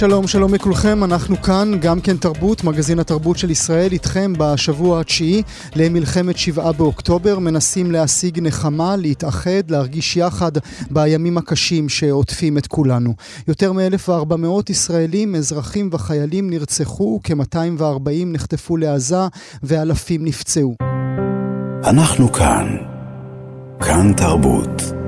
שלום, שלום לכולכם, אנחנו כאן, גם כן תרבות, מגזין התרבות של ישראל, איתכם בשבוע התשיעי למלחמת שבעה באוקטובר, מנסים להשיג נחמה, להתאחד, להרגיש יחד בימים הקשים שעוטפים את כולנו. יותר מ-1,400 ישראלים, אזרחים וחיילים נרצחו, כ-240 נחטפו לעזה ואלפים נפצעו. אנחנו כאן, כאן תרבות.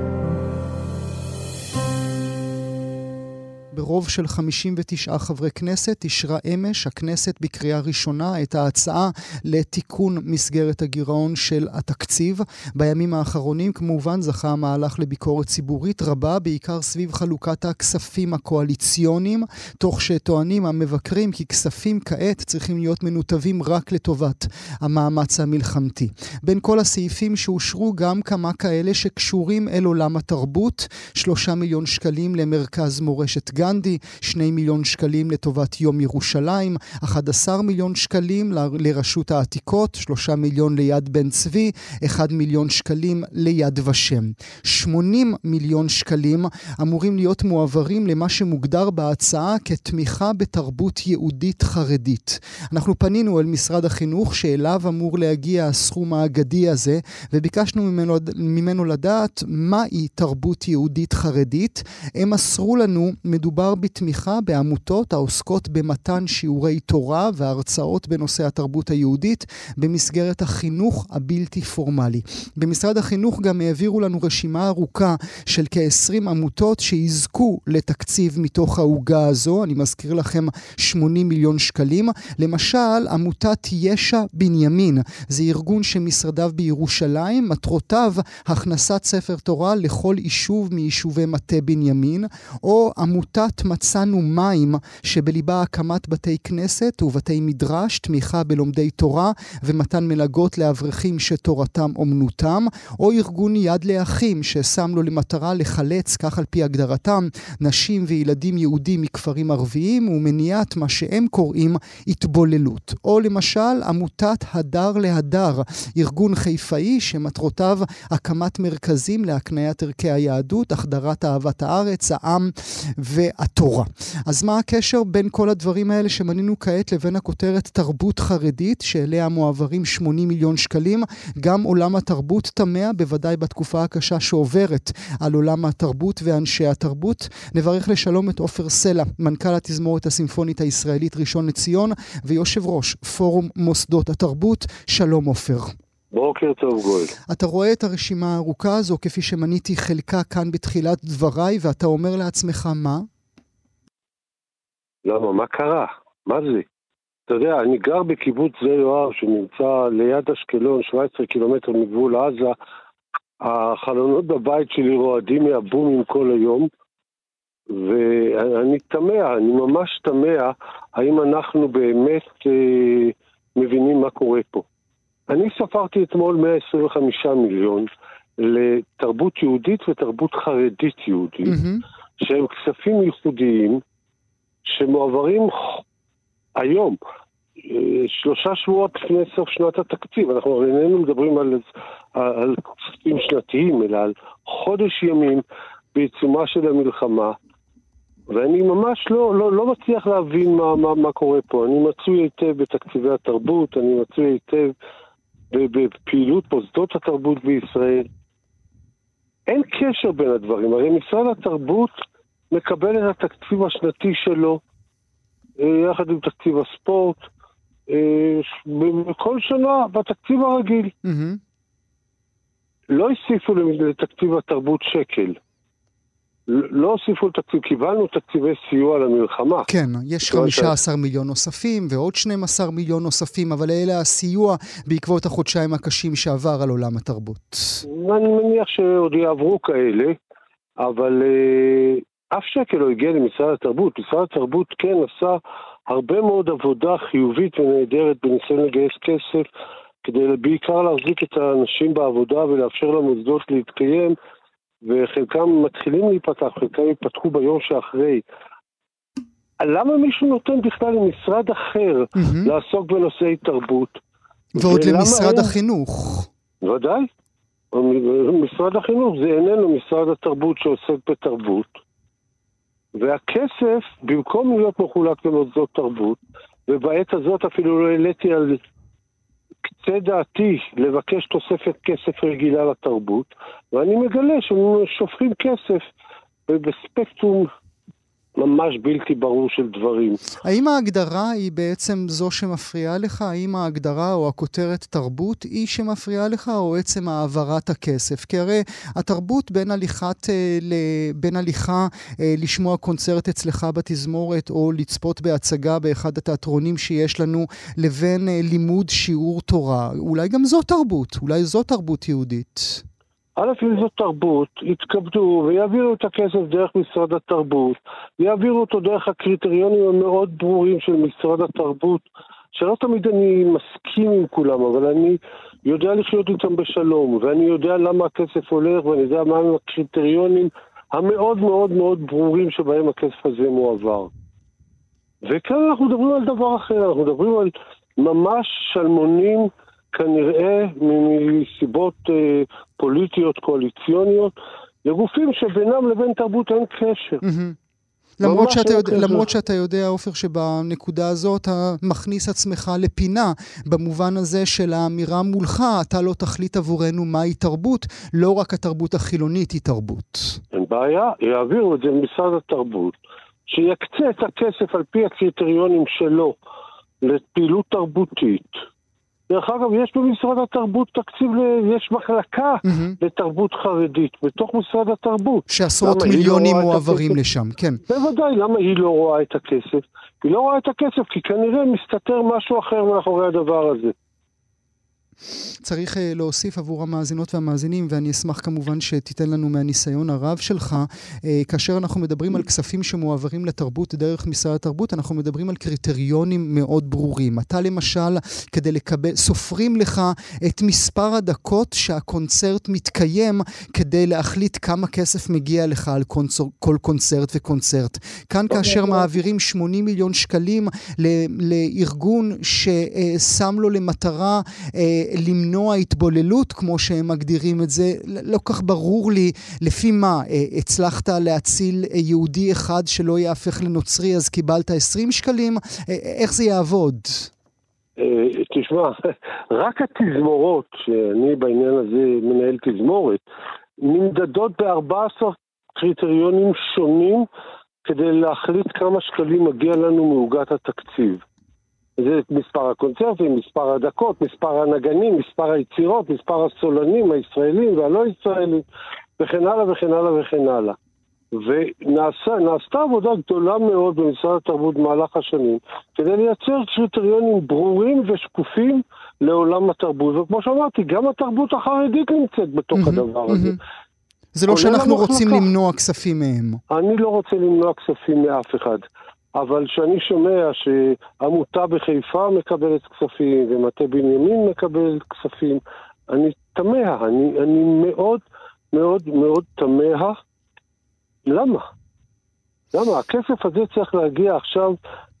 ברוב של 59 חברי כנסת אישרה אמש הכנסת בקריאה ראשונה את ההצעה לתיקון מסגרת הגירעון של התקציב. בימים האחרונים כמובן זכה המהלך לביקורת ציבורית רבה, בעיקר סביב חלוקת הכספים הקואליציוניים, תוך שטוענים המבקרים כי כספים כעת צריכים להיות מנותבים רק לטובת המאמץ המלחמתי. בין כל הסעיפים שאושרו גם כמה כאלה שקשורים אל עולם התרבות, שלושה מיליון שקלים למרכז מורשת גנדי, 2 מיליון שקלים לטובת יום ירושלים, 11 מיליון שקלים לרשות העתיקות, 3 מיליון ליד בן צבי, 1 מיליון שקלים ליד ושם. 80 מיליון שקלים אמורים להיות מועברים למה שמוגדר בהצעה כתמיכה בתרבות יהודית חרדית. אנחנו פנינו אל משרד החינוך שאליו אמור להגיע הסכום האגדי הזה, וביקשנו ממנו, ממנו לדעת מהי תרבות יהודית חרדית. הם מסרו לנו, מדובר בתמיכה בעמותות העוסקות במתן שיעורי תורה והרצאות בנושא התרבות היהודית במסגרת החינוך הבלתי פורמלי. במשרד החינוך גם העבירו לנו רשימה ארוכה של כ-20 עמותות שיזכו לתקציב מתוך העוגה הזו, אני מזכיר לכם 80 מיליון שקלים. למשל, עמותת ישע בנימין, זה ארגון שמשרדיו בירושלים, מטרותיו הכנסת ספר תורה לכל יישוב מיישובי מטה בנימין, או עמותת מצאנו מים שבליבה הקמת בתי כנסת ובתי מדרש, תמיכה בלומדי תורה ומתן מלגות לאברכים שתורתם אומנותם, או ארגון יד לאחים ששם לו למטרה לחלץ, כך על פי הגדרתם, נשים וילדים יהודים מכפרים ערביים ומניעת מה שהם קוראים התבוללות. או למשל עמותת הדר להדר, ארגון חיפאי שמטרותיו הקמת מרכזים להקניית ערכי היהדות, החדרת אהבת הארץ, העם והתורה. תורה. אז מה הקשר בין כל הדברים האלה שמנינו כעת לבין הכותרת תרבות חרדית, שאליה מועברים 80 מיליון שקלים? גם עולם התרבות טמא, בוודאי בתקופה הקשה שעוברת על עולם התרבות ואנשי התרבות. נברך לשלום את עופר סלע, מנכ"ל התזמורת הסימפונית הישראלית ראשון לציון, ויושב ראש פורום מוסדות התרבות. שלום עופר. בוקר טוב גואל. אתה רואה את הרשימה הארוכה הזו כפי שמניתי חלקה כאן בתחילת דבריי, ואתה אומר לעצמך מה? למה? מה קרה? מה זה? אתה יודע, אני גר בקיבוץ שדה יואב שנמצא ליד אשקלון, 17 קילומטר מגבול עזה. החלונות בבית שלי רועדים מהבומים כל היום, ואני תמה, אני ממש תמה, האם אנחנו באמת אה, מבינים מה קורה פה. אני ספרתי אתמול 125 מיליון לתרבות יהודית ותרבות חרדית יהודית, mm-hmm. שהם כספים ייחודיים. שמועברים היום, אה, שלושה שבועות לפני סוף שנת התקציב. אנחנו איננו מדברים על, על כספים שנתיים, אלא על חודש ימים בעיצומה של המלחמה. ואני ממש לא, לא, לא מצליח להבין מה, מה, מה קורה פה. אני מצוי היטב בתקציבי התרבות, אני מצוי היטב בפעילות מוסדות התרבות בישראל. אין קשר בין הדברים. הרי משרד התרבות מקבל את התקציב השנתי שלו, אה, יחד עם תקציב הספורט, אה, בכל שנה בתקציב הרגיל. Mm-hmm. לא הוסיפו לתקציב התרבות שקל. לא הוסיפו לתקציב, קיבלנו תקציבי סיוע למלחמה. כן, יש 15 מיליון נוספים ועוד 12 מיליון נוספים, אבל אלה הסיוע בעקבות החודשיים הקשים שעבר על עולם התרבות. אני מניח שעוד יעברו כאלה, אבל uh, אף שקל לא הגיע למשרד התרבות. משרד התרבות כן עשה הרבה מאוד עבודה חיובית ונהדרת בניסיון לגייס כסף כדי בעיקר להחזיק את האנשים בעבודה ולאפשר למוסדות להתקיים, וחלקם מתחילים להיפתח, חלקם ייפתחו ביום שאחרי. למה מישהו נותן בכלל למשרד אחר mm-hmm. לעסוק בנושאי תרבות? ועוד למשרד אין... החינוך. ודאי. משרד החינוך זה איננו משרד התרבות שעוסק בתרבות. והכסף, במקום להיות מחולק למוסדות תרבות, ובעת הזאת אפילו לא העליתי על קצה דעתי לבקש תוספת כסף רגילה לתרבות, ואני מגלה שהם שופכים כסף בספקטרום ממש בלתי ברור של דברים. האם ההגדרה היא בעצם זו שמפריעה לך? האם ההגדרה או הכותרת תרבות היא שמפריעה לך, או עצם העברת הכסף? כי הרי התרבות בין, הליכת, אה, בין הליכה אה, לשמוע קונצרט אצלך בתזמורת, או לצפות בהצגה באחד התיאטרונים שיש לנו, לבין אה, לימוד שיעור תורה, אולי גם זו תרבות, אולי זו תרבות יהודית. א', אם זו תרבות, יתכבדו ויעבירו את הכסף דרך משרד התרבות, ויעבירו אותו דרך הקריטריונים המאוד ברורים של משרד התרבות, שלא תמיד אני מסכים עם כולם, אבל אני יודע לחיות איתם בשלום, ואני יודע למה הכסף הולך, ואני יודע מהם הקריטריונים המאוד מאוד מאוד ברורים שבהם הכסף הזה מועבר. וכאן אנחנו מדברים על דבר אחר, אנחנו מדברים על ממש שלמונים כנראה מסיבות אה, פוליטיות קואליציוניות, לגופים שבינם לבין תרבות אין קשר. למרות שאתה, יודע, למרות שאתה יודע, עופר, שבנקודה הזאת אתה מכניס עצמך לפינה, במובן הזה של האמירה מולך, אתה לא תחליט עבורנו מהי תרבות, לא רק התרבות החילונית היא תרבות. אין בעיה, יעבירו את זה למשרד התרבות, שיקצה את הכסף על פי הקריטריונים שלו לפעילות תרבותית. דרך אגב, יש במשרד התרבות תקציב, ל... יש מחלקה mm-hmm. לתרבות חרדית בתוך משרד התרבות. שעשרות לא מיליונים לא מועברים לשם, כן. בוודאי, למה היא לא רואה את הכסף? היא לא רואה את הכסף כי כנראה מסתתר משהו אחר מאחורי הדבר הזה. צריך uh, להוסיף עבור המאזינות והמאזינים, ואני אשמח כמובן שתיתן לנו מהניסיון הרב שלך, uh, כאשר אנחנו מדברים על כספים שמועברים לתרבות דרך משרד התרבות, אנחנו מדברים על קריטריונים מאוד ברורים. אתה למשל, כדי לקבל, סופרים לך את מספר הדקות שהקונצרט מתקיים כדי להחליט כמה כסף מגיע לך על קונצר, כל קונצרט וקונצרט. כאן אוקיי, כאשר מעבירים 80 מיליון שקלים לארגון ששם לו למטרה למנוע התבוללות, כמו שהם מגדירים את זה. לא כך ברור לי לפי מה. אה, הצלחת להציל אה, יהודי אחד שלא יהפך לנוצרי, אז קיבלת 20 שקלים? אה, איך זה יעבוד? תשמע, רק התזמורות, שאני בעניין הזה מנהל תזמורת, נמדדות ב-14 קריטריונים שונים כדי להחליט כמה שקלים מגיע לנו מעוגת התקציב. זה מספר הקונצרטים, מספר הדקות, מספר הנגנים, מספר היצירות, מספר הסולנים הישראלים והלא ישראלים, וכן הלאה וכן הלאה וכן הלאה. ונעשתה עבודה גדולה מאוד במשרד התרבות במהלך השנים כדי לייצר קריטריונים ברורים ושקופים לעולם התרבות. וכמו שאמרתי, גם התרבות החרדית נמצאת בתוך mm-hmm, הדבר הזה. Mm-hmm. זה לא שאנחנו רוצים למנוע כספים מהם. אני לא רוצה למנוע כספים מאף אחד. אבל כשאני שומע שעמותה בחיפה מקבלת כספים ומטה בנימין מקבל כספים, אני תמה, אני, אני מאוד מאוד מאוד תמה. למה? למה? הכסף הזה צריך להגיע עכשיו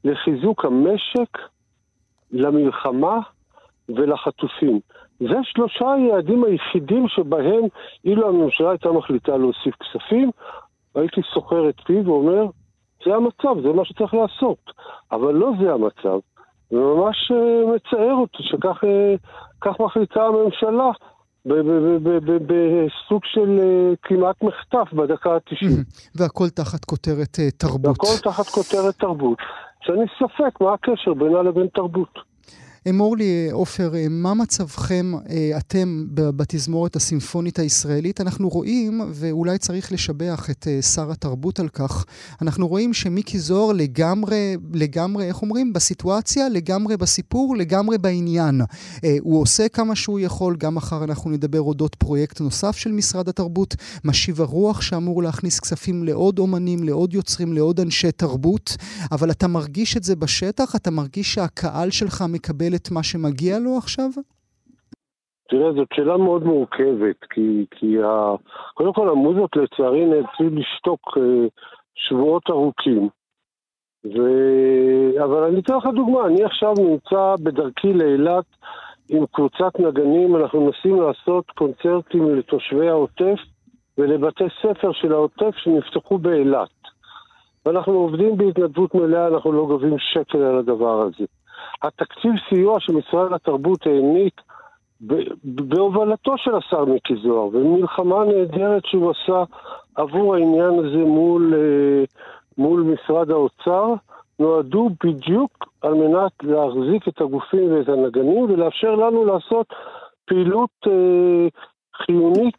לחיזוק המשק, למלחמה ולחטופים. זה שלושה היעדים היחידים שבהם, אילו הממשלה הייתה מחליטה להוסיף כספים, הייתי סוחר את פיו ואומר, זה המצב, זה מה שצריך לעשות. אבל לא זה המצב. זה ממש uh, מצער אותי שכך uh, מחליטה הממשלה. בסוג של uh, כמעט מחטף בדקה ה-90. והכל תחת כותרת תרבות. והכל תחת כותרת תרבות, שאני ספק מה הקשר בינה לבין תרבות. אמור לי, עופר, אה, מה מצבכם, אה, אתם, בתזמורת הסימפונית הישראלית? אנחנו רואים, ואולי צריך לשבח את אה, שר התרבות על כך, אנחנו רואים שמיקי זוהר לגמרי, לגמרי, איך אומרים? בסיטואציה, לגמרי בסיפור, לגמרי בעניין. הוא עושה כמה שהוא יכול, גם מחר אנחנו נדבר אודות פרויקט נוסף של משרד התרבות, משיב הרוח שאמור להכניס כספים לעוד אומנים, לעוד יוצרים, לעוד אנשי תרבות, אבל אתה מרגיש את זה בשטח? אתה מרגיש שהקהל שלך מקבל... מקבל את מה שמגיע לו עכשיו? תראה, זאת שאלה מאוד מורכבת, כי, כי ה... קודם כל המוזות לצערי נאלצו לשתוק אה, שבועות ארוכים. ו... אבל אני אתן לך דוגמה, אני עכשיו נמצא בדרכי לאילת עם קבוצת נגנים, אנחנו מנסים לעשות קונצרטים לתושבי העוטף ולבתי ספר של העוטף שנפתחו באילת. ואנחנו עובדים בהתנדבות מלאה, אנחנו לא גובים שקל על הדבר הזה. התקציב סיוע שמשרד התרבות העניק בהובלתו של השר מיקי זוהר, ומלחמה נהדרת שהוא עשה עבור העניין הזה מול, אה, מול משרד האוצר, נועדו בדיוק על מנת להחזיק את הגופים ואת הנגנים ולאפשר לנו לעשות פעילות אה, חיונית,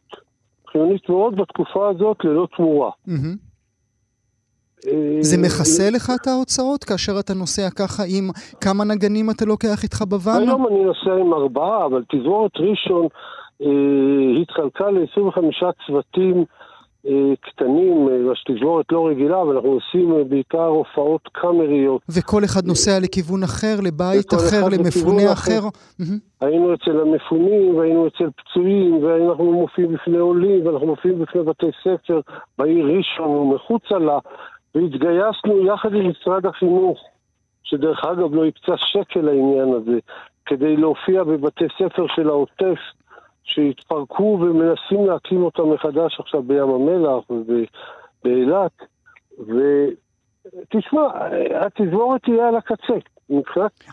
חיונית מאוד בתקופה הזאת ללא תמורה. Mm-hmm. זה מכסה לך את ההוצאות כאשר אתה נוסע ככה עם כמה נגנים אתה לוקח איתך בוואן? היום אני נוסע עם ארבעה, אבל תזמורת ראשון אה, התחלקה ל-25 צוותים אה, קטנים, אה, תזמורת לא רגילה, ואנחנו עושים אה, בעיקר הופעות קאמריות. וכל אחד נוסע לכיוון אחר, לבית אחר, למפונה אחר? היינו אצל המפונים, והיינו אצל פצועים, ואנחנו מופיעים בפני עולים, ואנחנו מופיעים בפני בתי ספר בעיר ראשון ומחוצה לה. והתגייסנו יחד עם משרד החינוך, שדרך אגב לא הקצה שקל לעניין הזה, כדי להופיע בבתי ספר של העוטף, שהתפרקו ומנסים להקים אותם מחדש עכשיו בים המלח ובאילת. ותשמע, התזמורת תהיה על הקצה.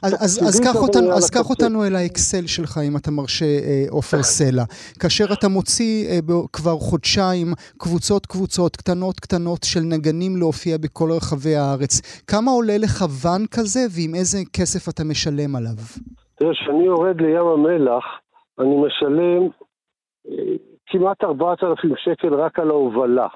אז, קח אותנו, אז קח אותנו אל האקסל שלך, אם אתה מרשה, אה, עופר סלע. כאשר אתה מוציא אה, כבר חודשיים קבוצות קבוצות קטנות קטנות של נגנים להופיע בכל רחבי הארץ, כמה עולה לך ואן כזה ועם איזה כסף אתה משלם עליו? תראה, כשאני יורד לים המלח, אני משלם אה, כמעט 4,000 שקל רק על ההובלה.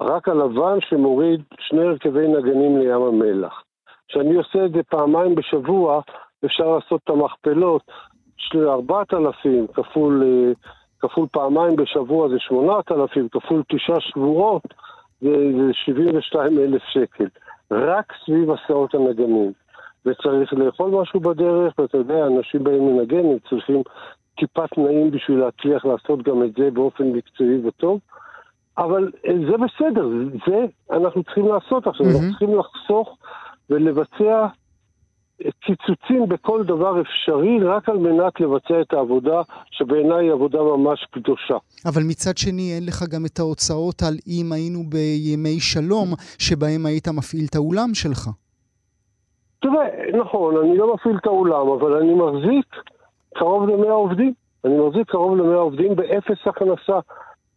רק על הוואן שמוריד שני הרכבי נגנים לים המלח. כשאני עושה את זה פעמיים בשבוע, אפשר לעשות את המכפלות, של 4,000 כפול, אה, כפול פעמיים בשבוע זה 8,000, כפול תשעה שבועות זה, זה 72 אלף שקל. רק סביב הסעות הנגנים. וצריך לאכול משהו בדרך, ואתה יודע, אנשים באים לנגן, הם צריכים טיפה תנאים בשביל להצליח לעשות גם את זה באופן מקצועי וטוב. אבל אה, זה בסדר, זה אנחנו צריכים לעשות עכשיו, mm-hmm. אנחנו צריכים לחסוך ולבצע קיצוצים בכל דבר אפשרי, רק על מנת לבצע את העבודה, שבעיניי היא עבודה ממש קדושה. אבל מצד שני, אין לך גם את ההוצאות על אם היינו בימי שלום, שבהם היית מפעיל את האולם שלך. תראה, נכון, אני לא מפעיל את האולם, אבל אני מחזיק קרוב ל-100 עובדים. אני מחזיק קרוב ל-100 עובדים באפס הכנסה.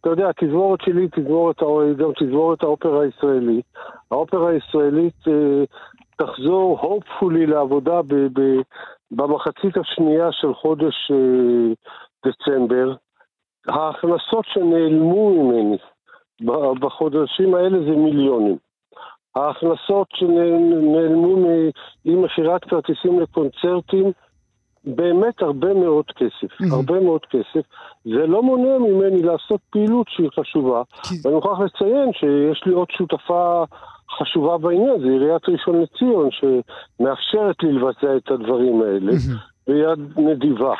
אתה יודע, התזמורת שלי תזמורת, גם תזמורת האופרה הישראלית. האופרה הישראלית אה, תחזור, hopefully, לעבודה ב- ב- במחצית השנייה של חודש אה, דצמבר. ההכנסות שנעלמו ממני בחודשים האלה זה מיליונים. ההכנסות שנעלמו עם מכירת כרטיסים לקונצרטים, באמת הרבה מאוד כסף, mm-hmm. הרבה מאוד כסף. זה לא מונע ממני לעשות פעילות שהיא חשובה. כי... ואני מוכרח לציין שיש לי עוד שותפה חשובה בעניין, זה עיריית ראשון לציון, שמאפשרת לי לבצע את הדברים האלה ביד נדיבה.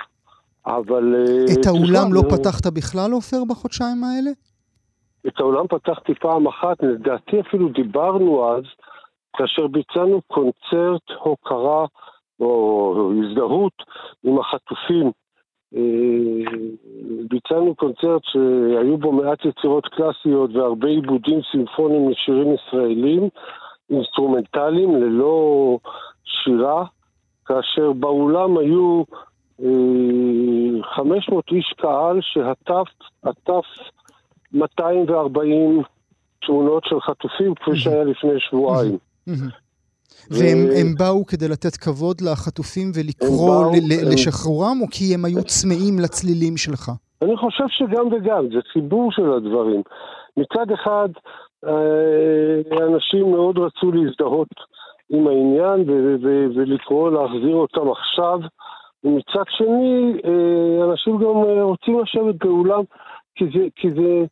אבל... אה, את האולם לא פתחת בכלל, עופר, בחודשיים האלה? את האולם פתחתי פעם אחת, לדעתי אפילו דיברנו אז, כאשר ביצענו קונצרט הוקרה או הזדהות עם החטופים ביצענו קונצרט שהיו בו מעט יצירות קלאסיות והרבה עיבודים סימפוניים לשירים ישראלים, אינסטרומנטליים, ללא שירה, כאשר באולם היו 500 אה, איש קהל שעטף עטף 240 תמונות של חטופים, כפי שהיה לפני שבועיים. והם באו כדי לתת כבוד לחטופים ולקרוא לשחרורם, או כי הם היו צמאים לצלילים שלך? אני חושב שגם וגם, זה חיבור של הדברים. מצד אחד, אה, אנשים מאוד רצו להזדהות עם העניין ולקרוא להחזיר אותם עכשיו, ומצד שני, אה, אנשים גם אה, רוצים לשבת באולם, כי זה, כי זה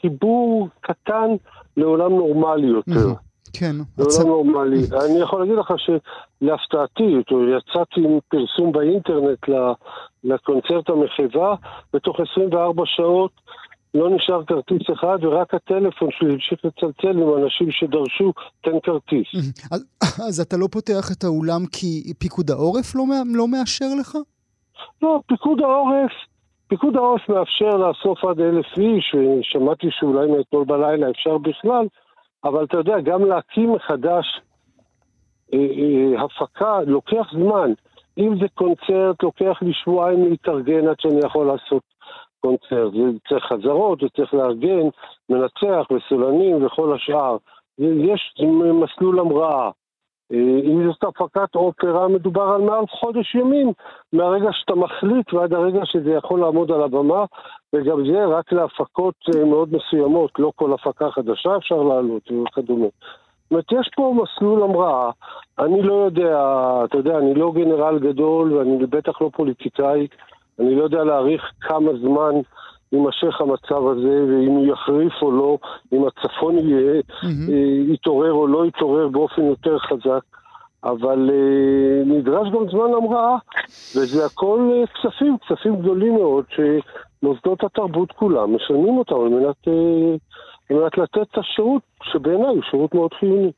חיבור קטן לעולם נורמלי יותר. כן. זה הצ... לא נורמלי. אני יכול להגיד לך שלהפתעתי, יצאתי עם פרסום באינטרנט לקונצרט המחווה, בתוך 24 שעות לא נשאר כרטיס אחד, ורק הטלפון שלי המשיך לצלצל עם אנשים שדרשו, תן כרטיס. אז, אז אתה לא פותח את האולם כי פיקוד העורף לא, לא מאשר לך? לא, פיקוד העורף, פיקוד העורף מאפשר לאסוף עד אלף איש, ושמעתי שאולי מאתמול בלילה אפשר בכלל, אבל אתה יודע, גם להקים מחדש אה, אה, הפקה לוקח זמן. אם זה קונצרט, לוקח לי שבועיים להתארגן עד שאני יכול לעשות קונצרט. זה צריך חזרות, זה צריך לארגן, מנצח וסולנים וכל השאר. יש מסלול המראה. אה, אם זאת הפקת אופרה, מדובר על מעל חודש ימים, מהרגע שאתה מחליט ועד הרגע שזה יכול לעמוד על הבמה, וגם זה רק להפקות אה, מאוד מסוימות, לא כל הפקה חדשה אפשר לעלות וכדומה. זאת אומרת, יש פה מסלול המראה, אני לא יודע, אתה יודע, אני לא גנרל גדול ואני בטח לא פוליטיקאי, אני לא יודע להעריך כמה זמן יימשך המצב הזה, ואם הוא יחריף או לא, אם הצפון יהיה, mm-hmm. יתעורר או לא יתעורר באופן יותר חזק. אבל אה, נדרש גם זמן המראה, וזה הכל אה, כספים, כספים גדולים מאוד, שמוסדות התרבות כולם משלמים אותם על מנת, אה, על מנת לתת את השירות, שבעיניי הוא שירות מאוד חיוני.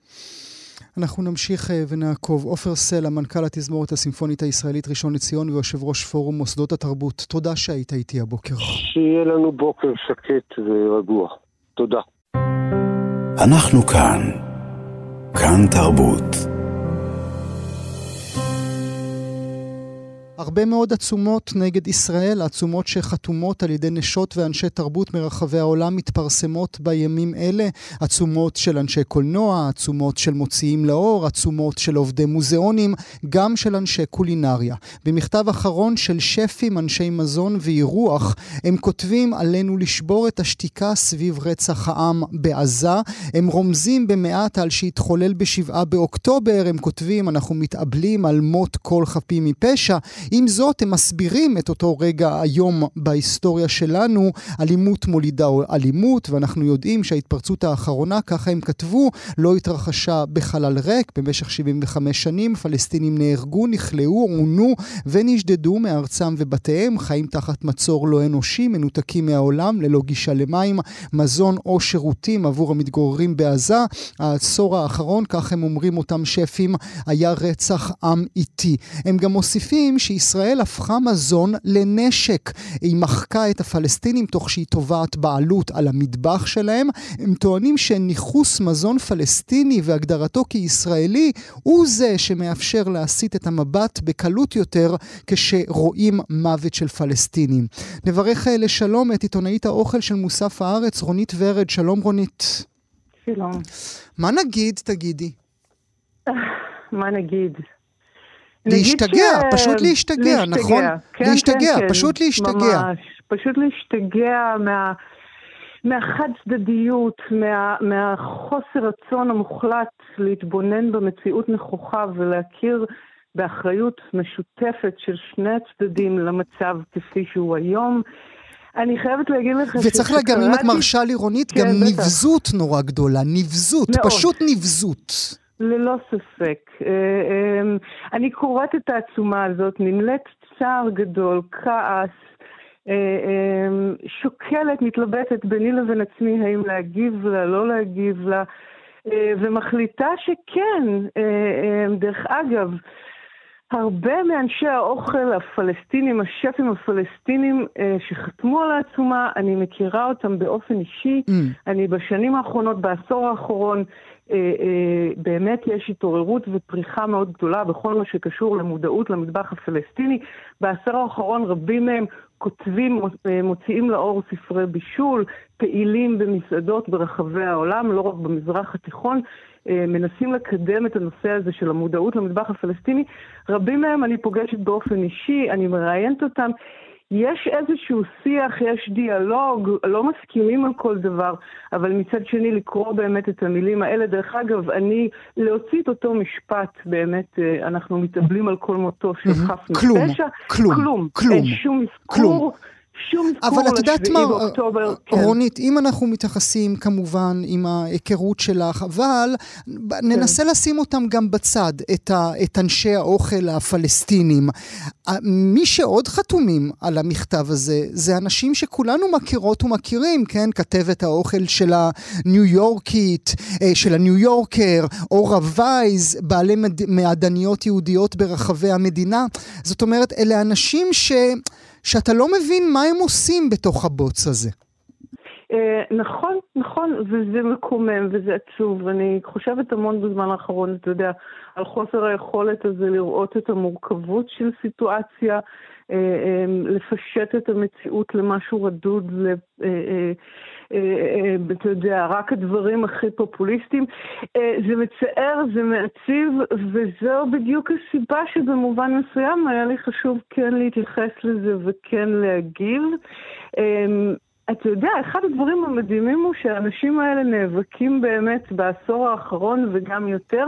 אנחנו נמשיך אה, ונעקוב. עופר סלע, מנכ"ל התזמורת הסימפונית הישראלית ראשון לציון ויושב ראש פורום מוסדות התרבות, תודה שהיית איתי הבוקר. שיהיה לנו בוקר שקט ורגוע. תודה. אנחנו כאן. כאן תרבות. הרבה מאוד עצומות נגד ישראל, עצומות שחתומות על ידי נשות ואנשי תרבות מרחבי העולם מתפרסמות בימים אלה, עצומות של אנשי קולנוע, עצומות של מוציאים לאור, עצומות של עובדי מוזיאונים, גם של אנשי קולינריה. במכתב אחרון של שפים, אנשי מזון ואירוח, הם כותבים עלינו לשבור את השתיקה סביב רצח העם בעזה. הם רומזים במעט על שהתחולל בשבעה באוקטובר, הם כותבים אנחנו מתאבלים על מות כל חפים מפשע. עם זאת, הם מסבירים את אותו רגע היום בהיסטוריה שלנו, אלימות מולידה אלימות, ואנחנו יודעים שההתפרצות האחרונה, ככה הם כתבו, לא התרחשה בחלל ריק. במשך 75 שנים פלסטינים נהרגו, נכלאו, עונו ונשדדו מארצם ובתיהם, חיים תחת מצור לא אנושי, מנותקים מהעולם, ללא גישה למים, מזון או שירותים עבור המתגוררים בעזה. העשור האחרון, כך הם אומרים אותם שפים, היה רצח עם איטי. הם גם מוסיפים שישראל הפכה מזון לנשק. היא מחקה את הפלסטינים תוך שהיא תובעת בעלות על המטבח שלהם. הם טוענים שניכוס מזון פלסטיני והגדרתו כישראלי הוא זה שמאפשר להסיט את המבט בקלות יותר כשרואים מוות של פלסטינים. נברך אה, לשלום את עיתונאית האוכל של מוסף הארץ, רונית ורד. שלום רונית. שלום. מה נגיד, תגידי? מה נגיד? להשתגע, ש... פשוט להשתגע, להשתגע נכון? כן, להשתגע, כן, כן, פשוט להשתגע. ממש, פשוט להשתגע מה... מהחד צדדיות, מה, מהחוסר רצון המוחלט להתבונן במציאות נכוחה ולהכיר באחריות משותפת של שני הצדדים למצב כפי שהוא היום. אני חייבת להגיד לך וצריך לה גם, אם את מרשה לי, רונית, כן, גם בטח. נבזות נורא גדולה, נבזות, מאוד. פשוט נבזות. ללא ספק. אה, אמ, אני קוראת את העצומה הזאת, נמלאת צער גדול, כעס, אה, שוקלת, מתלבטת ביני לבין עצמי האם להגיב לה, לא להגיב לה, אה, ומחליטה שכן. דרך אגב, הרבה מאנשי האוכל הפלסטינים, השפים הפלסטינים שחתמו על העצומה, אני מכירה אותם באופן אישי. Mm. אני בשנים האחרונות, בעשור האחרון, אה, אה, באמת יש התעוררות ופריחה מאוד גדולה בכל מה שקשור למודעות למטבח הפלסטיני. בעשור האחרון רבים מהם כותבים, אה, מוציאים לאור ספרי בישול, פעילים במסעדות ברחבי העולם, לא רק במזרח התיכון, מנסים לקדם את הנושא הזה של המודעות למטבח הפלסטיני. רבים מהם אני פוגשת באופן אישי, אני מראיינת אותם. יש איזשהו שיח, יש דיאלוג, לא מסכימים על כל דבר, אבל מצד שני לקרוא באמת את המילים האלה. דרך אגב, אני, להוציא את אותו משפט, באמת, אה, אנחנו מתאבלים על כל מותו של חף מפשע. כלום, כלום, כלום, אין שום אזכור. שום אזכור לשביעי באוקטובר. כן. רונית, אם אנחנו מתייחסים כמובן עם ההיכרות שלך, אבל כן. ננסה לשים אותם גם בצד, את, ה, את אנשי האוכל הפלסטינים. מי שעוד חתומים על המכתב הזה, זה אנשים שכולנו מכירות ומכירים, כן? כתבת האוכל של הניו יורקית, אה, של הניו יורקר, אורה וייז, בעלי מעדניות יהודיות ברחבי המדינה. זאת אומרת, אלה אנשים ש... שאתה לא מבין מה הם עושים בתוך הבוץ הזה. אה, נכון, נכון, וזה מקומם וזה עצוב, ואני חושבת המון בזמן האחרון, אתה יודע, על חוסר היכולת הזה לראות את המורכבות של סיטואציה, אה, אה, לפשט את המציאות למשהו רדוד, אתה יודע, רק הדברים הכי פופוליסטיים. זה מצער, זה מעציב, וזו בדיוק הסיבה שבמובן מסוים היה לי חשוב כן להתייחס לזה וכן להגיב. אתה יודע, אחד הדברים המדהימים הוא שהאנשים האלה נאבקים באמת בעשור האחרון וגם יותר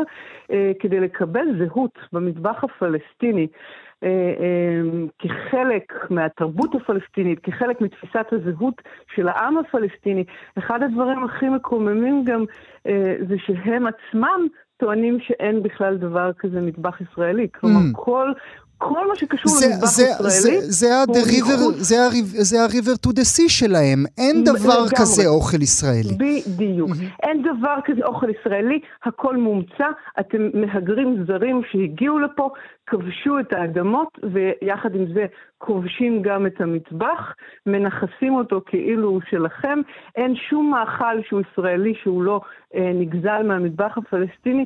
אה, כדי לקבל זהות במטבח הפלסטיני. אה, אה, כחלק מהתרבות הפלסטינית, כחלק מתפיסת הזהות של העם הפלסטיני. אחד הדברים הכי מקוממים גם אה, זה שהם עצמם טוענים שאין בכלל דבר כזה מטבח ישראלי. כלומר, mm. כל כל מה שקשור למטבח ישראלי הוא מחוץ... זה ה-river to the sea שלהם, אין דבר כזה אוכל ישראלי. בדיוק. אין דבר כזה אוכל ישראלי, הכל מומצא, אתם מהגרים זרים שהגיעו לפה, כבשו את האדמות, ויחד עם זה כובשים גם את המטבח, מנכסים אותו כאילו הוא שלכם. אין שום מאכל שהוא ישראלי שהוא לא אה, נגזל מהמטבח הפלסטיני.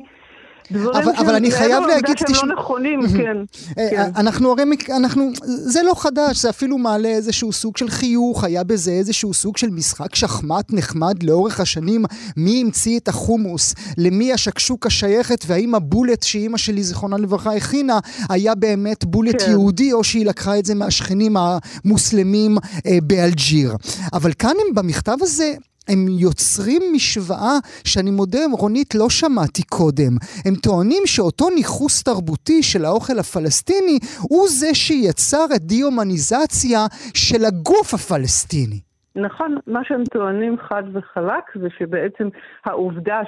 אבל, אבל אני חייב להגיד... שהם לא נכונים, כן, אה, כן. אנחנו הרי, אנחנו, זה לא חדש, זה אפילו מעלה איזשהו סוג של חיוך, היה בזה איזשהו סוג של משחק שחמט נחמד לאורך השנים, מי המציא את החומוס, למי השקשוקה שייכת, והאם הבולט שאימא שלי, זיכרונה לברכה, הכינה, היה באמת בולט כן. יהודי, או שהיא לקחה את זה מהשכנים המוסלמים אה, באלג'יר. אבל כאן הם במכתב הזה, הם יוצרים משוואה שאני מודה, רונית, לא שמעתי קודם. הם טוענים שאותו ניכוס תרבותי של האוכל הפלסטיני הוא זה שיצר את דה-הומניזציה של הגוף הפלסטיני. נכון, מה שהם טוענים חד וחלק זה שבעצם העובדה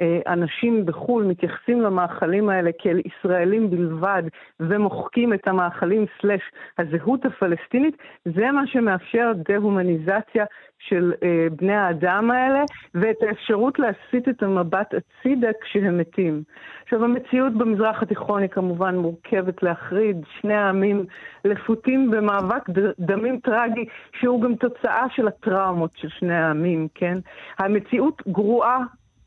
שאנשים בחו"ל מתייחסים למאכלים האלה כאל ישראלים בלבד ומוחקים את המאכלים סלש הזהות הפלסטינית, זה מה שמאפשר דה-הומניזציה של אה, בני האדם האלה, ואת האפשרות להסיט את המבט הצידה כשהם מתים. עכשיו, המציאות במזרח התיכון היא כמובן מורכבת להחריד. שני העמים לפותים במאבק דמים טרגי, שהוא גם תוצאה של הטראומות של שני העמים, כן? המציאות גרועה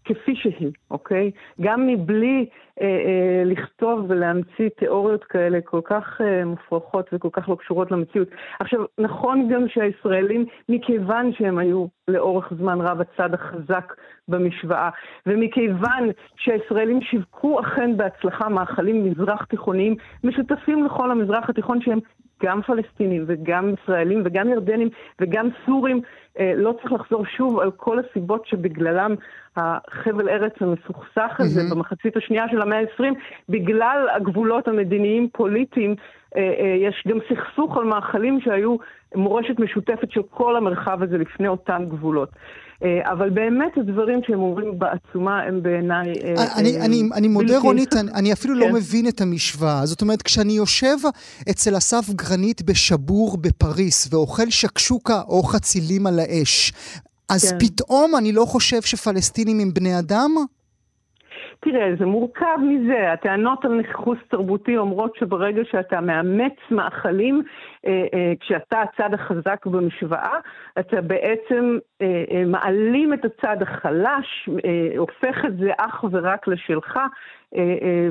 כפי שהיא, אוקיי? גם מבלי אה, אה, לכתוב ולהמציא תיאוריות כאלה כל כך אה, מופרכות וכל כך לא קשורות למציאות. עכשיו, נכון גם שהישראלים, מכיוון שהם היו לאורך זמן רב הצד החזק במשוואה, ומכיוון שהישראלים שיווקו אכן בהצלחה מאכלים מזרח תיכוניים משותפים לכל המזרח התיכון שהם גם פלסטינים וגם ישראלים וגם ירדנים וגם סורים, אה, לא צריך לחזור שוב על כל הסיבות שבגללם החבל ארץ המסוכסך הזה mm-hmm. במחצית השנייה של המאה ה-20, בגלל הגבולות המדיניים-פוליטיים, אה, אה, יש גם סכסוך על מאכלים שהיו מורשת משותפת של כל המרחב הזה לפני אותם גבולות. אה, אבל באמת הדברים שהם אומרים בעצומה הם בעיניי... אה, אני, אה, אני, אני מודה, רונית, אני, אני אפילו לא כן. לא מבין את המשוואה. זאת אומרת, כשאני יושב אצל אסף גרנית בשבור בפריס ואוכל שקשוקה או חצילים על האש, אז כן. פתאום אני לא חושב שפלסטינים הם בני אדם? תראה, זה מורכב מזה. הטענות על ניכוס תרבותי אומרות שברגע שאתה מאמץ מאכלים, אה, אה, כשאתה הצד החזק במשוואה, אתה בעצם אה, מעלים את הצד החלש, הופך את זה אך ורק לשלך,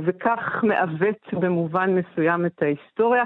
וכך מעוות במובן מסוים את ההיסטוריה.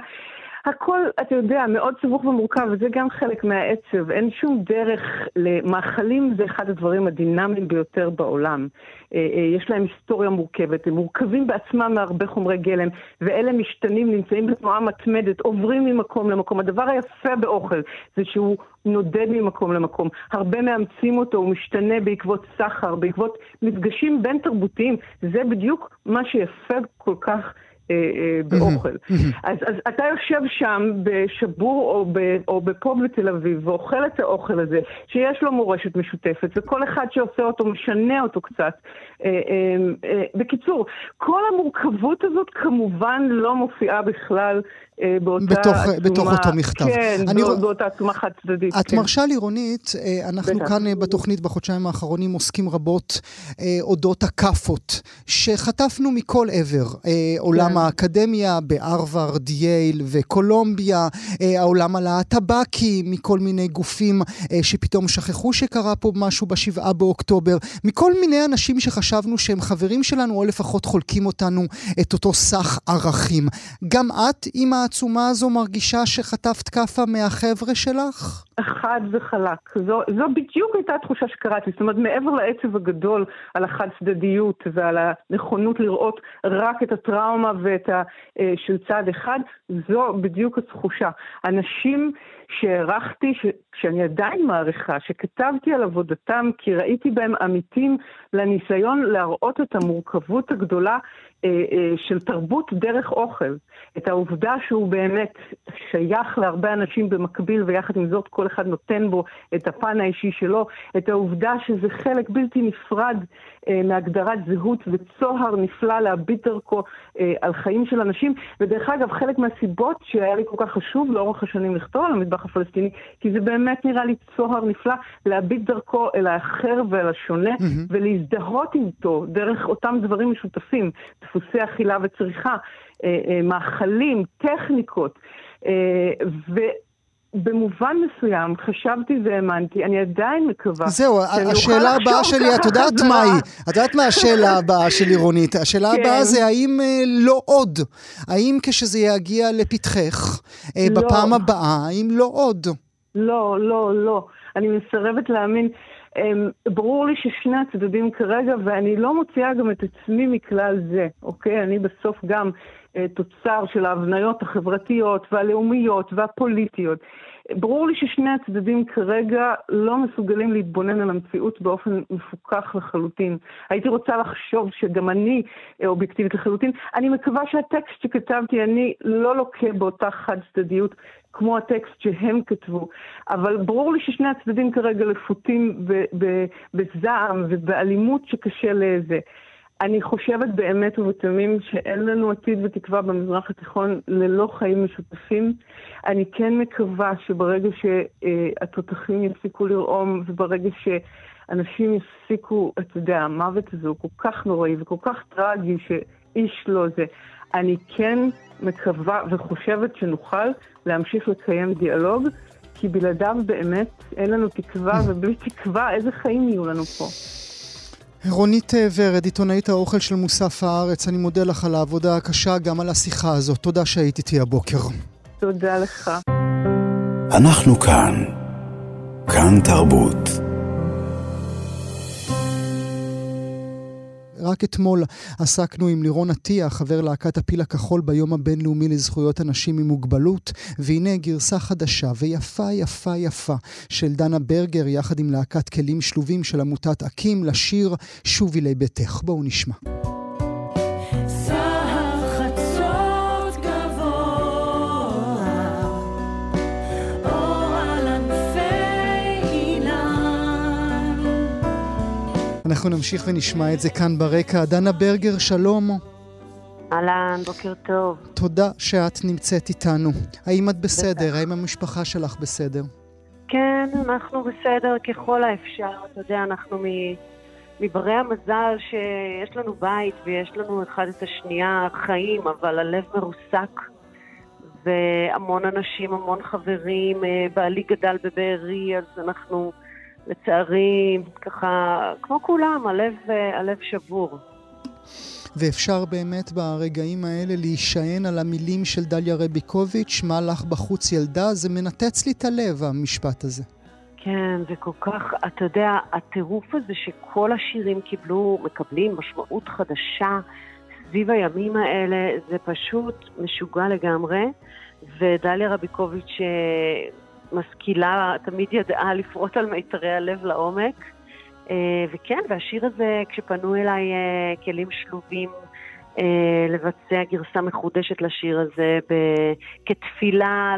הכל, אתה יודע, מאוד סבוך ומורכב, וזה גם חלק מהעצב. אין שום דרך, למאכלים זה אחד הדברים הדינמיים ביותר בעולם. אה, אה, יש להם היסטוריה מורכבת, הם מורכבים בעצמם מהרבה חומרי גלם, ואלה משתנים, נמצאים בתנועה מתמדת, עוברים ממקום למקום. הדבר היפה באוכל זה שהוא נודד ממקום למקום. הרבה מאמצים אותו, הוא משתנה בעקבות סחר, בעקבות מפגשים בין תרבותיים. זה בדיוק מה שיפה כל כך. אה, אה, באוכל. אז, אז אתה יושב שם בשבור או, ב, או בפה בתל אביב ואוכל את האוכל הזה, שיש לו מורשת משותפת, וכל אחד שעושה אותו משנה אותו קצת. אה, בקיצור, כל המורכבות הזאת כמובן לא מופיעה בכלל באותה בתוך, עצומה. בתוך אותו מכתב. כן, אני... בא, באותה עצומה חד צדדית. את כן. מרשה לי, רונית, אה, אנחנו בטח. כאן אה, בתוכנית בחודשיים האחרונים עוסקים רבות אה, אודות הכאפות, שחטפנו מכל עבר. אה, עולם כן. האקדמיה בהרווארד, יייל וקולומביה, אה, העולם הלהטבקי, מכל מיני גופים אה, שפתאום שכחו שקרה פה משהו בשבעה באוקטובר, מכל מיני אנשים שחשבנו שהם חברים שלנו, או לפחות חולקים אותנו את אותו סך ערכים. גם את עם העצומה הזו מרגישה שחטפת כאפה מהחבר'ה שלך? חד וחלק. זו, זו בדיוק הייתה התחושה שקראתי. זאת אומרת, מעבר לעצב הגדול על החד צדדיות ועל הנכונות לראות רק את הטראומה ואת ה... אה, של צד אחד, זו בדיוק התחושה. אנשים שהערכתי, ש... שאני עדיין מעריכה, שכתבתי על עבודתם כי ראיתי בהם עמיתים לניסיון להראות את המורכבות הגדולה של תרבות דרך אוכל. את העובדה שהוא באמת שייך להרבה אנשים במקביל ויחד עם זאת כל אחד נותן בו את הפן האישי שלו, את העובדה שזה חלק בלתי נפרד אה, מהגדרת זהות וצוהר נפלא להביט דרכו אה, על חיים של אנשים, ודרך אגב חלק מהסיבות שהיה לי כל כך חשוב לאורך השנים לכתוב על המטבח הפלסטיני, כי זה באמת נראה לי צוהר נפלא להביט דרכו אל האחר ואל השונה מהמם. ולהזדהות איתו דרך אותם דברים משותפים, דפוסי אכילה וצריכה, אה, אה, מאכלים, טכניקות. אה, ובמובן מסוים חשבתי והאמנתי, אני עדיין מקווה זהו, השאלה הבאה שלי, את יודעת. מה היא? את יודעת מה השאלה הבאה שלי, רונית? השאלה כן. הבאה זה האם אה, לא עוד? האם כשזה יגיע לפתחך, אה, לא. בפעם הבאה, האם לא עוד? לא, לא, לא. אני מסרבת להאמין. אמ, ברור לי ששני הצדדים כרגע, ואני לא מוציאה גם את עצמי מכלל זה, אוקיי? אני בסוף גם תוצר של ההבניות החברתיות והלאומיות והפוליטיות. ברור לי ששני הצדדים כרגע לא מסוגלים להתבונן על המציאות באופן מפוקח לחלוטין. הייתי רוצה לחשוב שגם אני אה, אובייקטיבית לחלוטין. אני מקווה שהטקסט שכתבתי אני לא לוקה באותה חד צדדיות כמו הטקסט שהם כתבו, אבל ברור לי ששני הצדדים כרגע לפותים בזעם ובאלימות שקשה לזה. אני חושבת באמת ובתמים שאין לנו עתיד ותקווה במזרח התיכון ללא חיים משותפים. אני כן מקווה שברגע שהתותחים יפסיקו לרעום וברגע שאנשים יפסיקו, אתה יודע, המוות הזה הוא כל כך נוראי וכל כך טרגי שאיש לא זה. אני כן מקווה וחושבת שנוכל להמשיך לקיים דיאלוג, כי בלעדיו באמת אין לנו תקווה, ובלי תקווה איזה חיים יהיו לנו פה. רונית אה, ורד, עיתונאית האוכל של מוסף הארץ, אני מודה לך על העבודה הקשה, גם על השיחה הזאת. תודה שהיית איתי הבוקר. תודה לך. אנחנו כאן. כאן תרבות. רק אתמול עסקנו עם לירון עטיה, חבר להקת הפיל הכחול ביום הבינלאומי לזכויות אנשים עם מוגבלות, והנה גרסה חדשה ויפה יפה יפה של דנה ברגר יחד עם להקת כלים שלובים של עמותת אקים לשיר "שובי לביתך". בואו נשמע. אנחנו נמשיך ונשמע את זה כאן ברקע. דנה ברגר, שלום. אהלן, בוקר טוב. תודה שאת נמצאת איתנו. האם את בסדר? האם המשפחה שלך בסדר? כן, אנחנו בסדר ככל האפשר. אתה יודע, אנחנו מברי המזל שיש לנו בית ויש לנו אחד את השנייה חיים, אבל הלב מרוסק. והמון אנשים, המון חברים, אה, בעלי גדל בבארי, אז אנחנו לצערי, ככה, כמו כולם, הלב, אה, הלב שבור. ואפשר באמת ברגעים האלה להישען על המילים של דליה רביקוביץ', מה לך בחוץ ילדה? זה מנתץ לי את הלב, המשפט הזה. כן, זה כל כך, אתה יודע, הטירוף הזה שכל השירים קיבלו, מקבלים משמעות חדשה סביב הימים האלה, זה פשוט משוגע לגמרי. ודליה רביקוביץ' אה, משכילה, תמיד ידעה לפרוט על מיתרי הלב לעומק. אה, וכן, והשיר הזה, כשפנו אליי אה, כלים שלובים אה, לבצע גרסה מחודשת לשיר הזה ב- כתפילה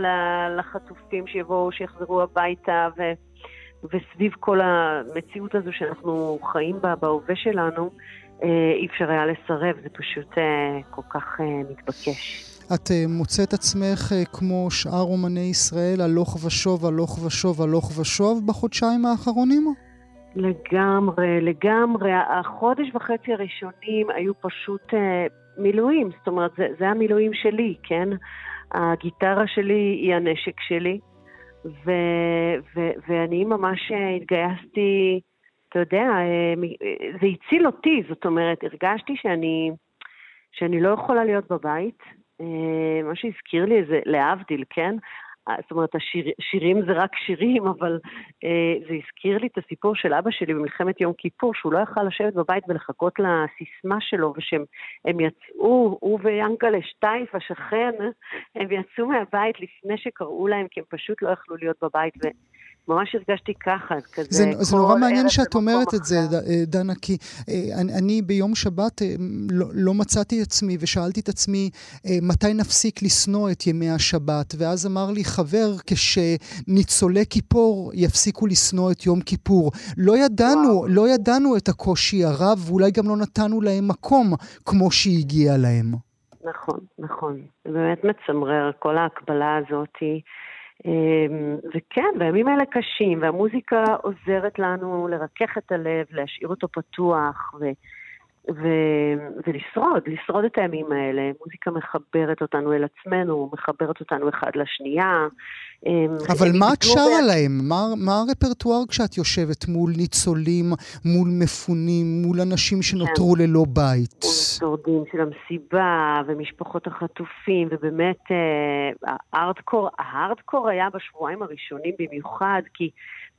לחטופים שיבואו, שיחזרו הביתה, ו... וסביב כל המציאות הזו שאנחנו חיים בה בהווה שלנו, אי אפשר היה לסרב, זה פשוט כל כך מתבקש. את אה, מוצאת עצמך אה, כמו שאר אומני ישראל, הלוך ושוב, הלוך ושוב, הלוך ושוב בחודשיים האחרונים? לגמרי, לגמרי. החודש וחצי הראשונים היו פשוט אה, מילואים, זאת אומרת, זה, זה המילואים שלי, כן? הגיטרה שלי היא הנשק שלי, ו, ו, ואני ממש התגייסתי, אתה יודע, זה הציל אותי, זאת אומרת, הרגשתי שאני, שאני לא יכולה להיות בבית. אה, מה שהזכיר לי זה, להבדיל, כן? אה, זאת אומרת, השיר, שירים זה רק שירים, אבל אה, זה הזכיר לי את הסיפור של אבא שלי במלחמת יום כיפור, שהוא לא יכל לשבת בבית ולחכות לסיסמה שלו, ושהם הם יצאו, הוא ויאנקלה שטייף, השכן, הם יצאו מהבית לפני שקראו להם, כי הם פשוט לא יכלו להיות בבית, וממש הרגשתי ככה, כזה... זה, זה נורא מעניין שאת אומרת את זה, אה, דנה, כי אה, אני, אני ביום שבת אה, לא, לא מצאתי את עצמי ושאלתי את עצמי מתי נפסיק לשנוא את ימי השבת, ואז אמר לי חבר, כשניצולי כיפור יפסיקו לשנוא את יום כיפור. לא ידענו, וואו. לא ידענו את הקושי הרב, ואולי גם לא נתנו להם מקום כמו שהגיע להם. נכון, נכון. זה באמת מצמרר, כל ההקבלה הזאת. אמ, וכן, בימים האלה קשים, והמוזיקה עוזרת לנו לרכך את הלב, להשאיר אותו פתוח, ו... ו- ולשרוד, לשרוד את הימים האלה. מוזיקה מחברת אותנו אל עצמנו, מחברת אותנו אחד לשנייה. אמ, אבל מה את שרה להם? מה, מה הרפרטואר כשאת יושבת מול ניצולים, מול מפונים, מול אנשים שנותרו ללא בית? מול השורדים של המסיבה, ומשפחות החטופים, ובאמת אה, הארדקור, ההארדקור היה בשבועיים הראשונים במיוחד, כי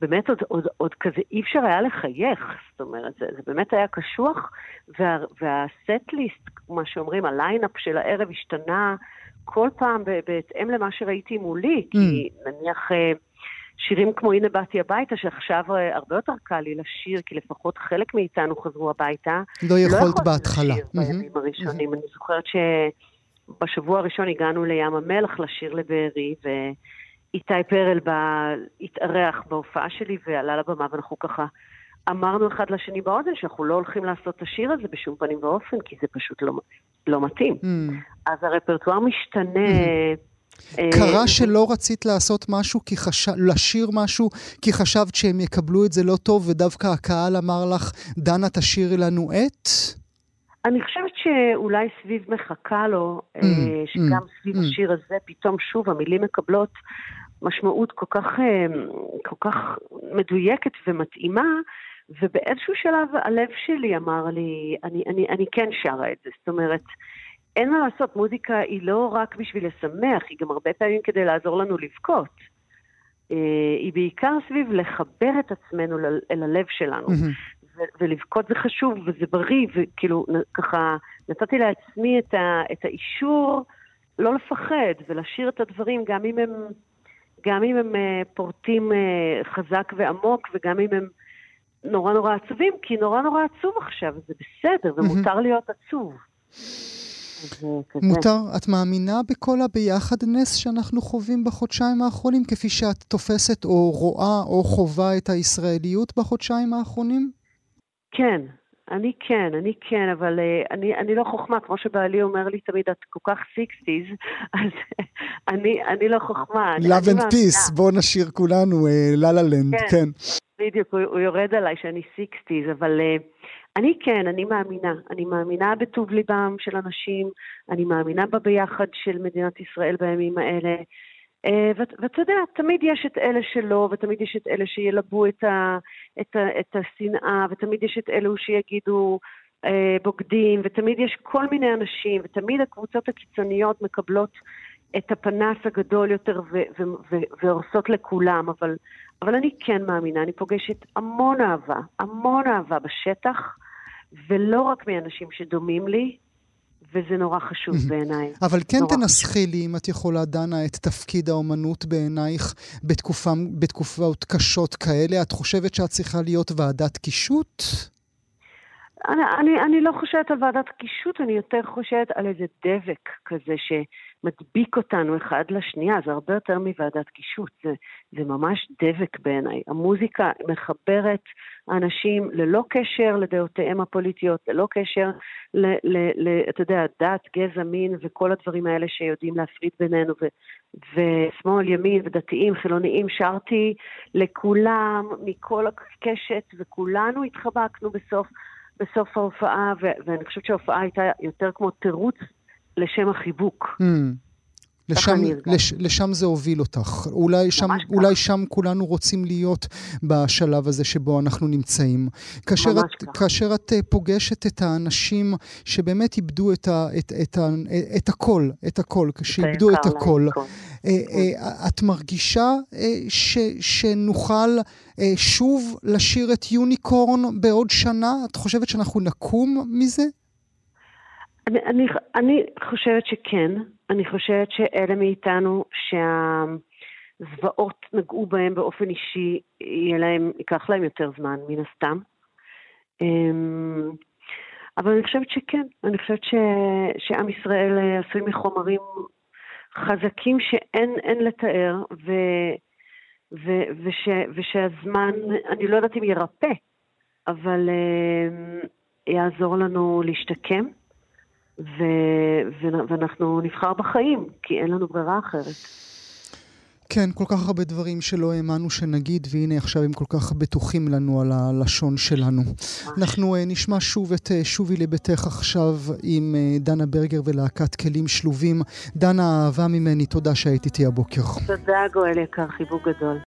באמת עוד, עוד, עוד כזה אי אפשר היה לחייך, זאת אומרת, זה, זה באמת היה קשוח, וה, וה set list, מה שאומרים, הליינאפ של הערב השתנה כל פעם בהתאם למה שראיתי מולי, כי נניח... אה, שירים כמו הנה באתי הביתה, שעכשיו אה, הרבה יותר קל לי לשיר, כי לפחות חלק מאיתנו חזרו הביתה. לא יכולת יכולתי בהתחלה. לשיר מהמם. בימים הראשונים. אני זוכרת שבשבוע הראשון הגענו לים המלח לשיר לבארי, ואיתי פרל בא, התארח בהופעה שלי ועלה לבמה, ואנחנו ככה אמרנו אחד לשני באוזן שאנחנו לא הולכים לעשות את השיר הזה בשום פנים ואופן, כי זה פשוט לא, לא מתאים. Mm. אז הרפרטואר משתנה. אה, קרה שלא רצית לעשות משהו, כי חש... לשיר משהו, כי חשבת שהם יקבלו את זה לא טוב, ודווקא הקהל אמר לך, דנה, תשאירי לנו את? אני חושבת שאולי סביב מחכה לו, Mm, אה, שגם mm, סביב mm. השיר הזה, פתאום שוב המילים מקבלות משמעות כל כך, אה, כל כך מדויקת ומתאימה, ובאיזשהו שלב הלב שלי אמר לי, אני, אני, אני כן שרה את זה. זאת אומרת, אין מה לעשות, מוזיקה היא לא רק בשביל לשמח, היא גם הרבה פעמים כדי לעזור לנו לבכות. אה, היא בעיקר סביב לחבר את עצמנו אל הלב שלנו. ו- ולבכות זה חשוב וזה בריא, וכאילו ככה נתתי לעצמי את, ה- את האישור לא לפחד ולשיר את הדברים גם אם הם, גם אם הם אה, פורטים אה, חזק ועמוק וגם אם הם נורא נורא עצובים, כי נורא נורא עצוב עכשיו, זה בסדר ומותר להיות עצוב. מותר, את מאמינה בכל הביחדness שאנחנו חווים בחודשיים האחרונים, כפי שאת תופסת או רואה או חווה את הישראליות בחודשיים האחרונים? כן, אני כן, אני כן, אבל uh, אני, אני לא חוכמה, כמו שבעלי אומר לי תמיד, את כל כך sixties, אז אני, אני לא חוכמה. Love and מאמינה. peace, בואו נשיר כולנו, La La Land, כן. כן. בדיוק, הוא, הוא יורד עליי שאני sixties, אבל uh, אני כן, אני מאמינה. אני מאמינה בטוב ליבם של אנשים, אני מאמינה בביחד של מדינת ישראל בימים האלה. ואת- ואתה יודע, תמיד יש את אלה שלא, ותמיד יש את אלה שילבו את, ה, את, ה, את השנאה, ותמיד יש את אלו שיגידו uh, בוגדים, ותמיד יש כל מיני אנשים, ותמיד הקבוצות הקיצוניות מקבלות את הפנס הגדול יותר ו- ו- ו- והורסות לכולם, אבל, אבל אני כן מאמינה, אני פוגשת המון אהבה, המון אהבה בשטח, ולא רק מאנשים שדומים לי, וזה נורא חשוב בעיניי. אבל כן תנסחי לי, אם את יכולה, דנה, את תפקיד האומנות בעינייך בתקופה, בתקופות קשות כאלה. את חושבת שאת צריכה להיות ועדת קישוט? אני, אני, אני לא חושבת על ועדת קישוט, אני יותר חושבת על איזה דבק כזה שמדביק אותנו אחד לשנייה, זה הרבה יותר מוועדת קישוט, זה, זה ממש דבק בעיניי. המוזיקה מחברת אנשים ללא קשר לדעותיהם הפוליטיות, ללא קשר, ל, ל, ל, אתה יודע, דת, גזע, מין וכל הדברים האלה שיודעים להפריד בינינו, ו, ושמאל, ימין ודתיים, חילוניים, שרתי לכולם, מכל הקשת, וכולנו התחבקנו בסוף. בסוף ההופעה, ו- ואני חושבת שההופעה הייתה יותר כמו תירוץ לשם החיבוק. Mm. לשם. לש, לשם זה הוביל אותך. אולי שם. אולי שם כולנו רוצים להיות בשלב הזה שבו אנחנו נמצאים. כאשר את, כך. כאשר את אה, פוגשת את האנשים שבאמת איבדו את, ה, את, את, ה, את הכל, את הכל, שאיבדו את הכל, מכל. אה, אה, את מרגישה ש, שנוכל שוב לשיר את יוניקורן בעוד שנה? את חושבת שאנחנו נקום מזה? אני, אני, אני חושבת שכן. אני חושבת שאלה מאיתנו שהזוועות נגעו בהם באופן אישי, יהיה להם, ייקח להם יותר זמן, מן הסתם. אמ, אבל אני חושבת שכן. אני חושבת ש, שעם ישראל אה, עשוי מחומרים חזקים שאין אין לתאר, ו, ו, וש, ושהזמן, אני לא יודעת אם ירפא, אבל אמ, יעזור לנו להשתקם. ו... ו- ואנחנו נבחר בחיים, כי אין לנו ברירה אחרת. כן, כל כך הרבה דברים שלא האמנו שנגיד, והנה עכשיו הם כל כך בטוחים לנו על הלשון שלנו. אנחנו אה, נשמע שוב את אה, שובי לביתך עכשיו עם אה, דנה ברגר ולהקת כלים שלובים. דנה, אהבה ממני, תודה שהיית איתי הבוקר. תודה, גואל יקר, חיבוק גדול.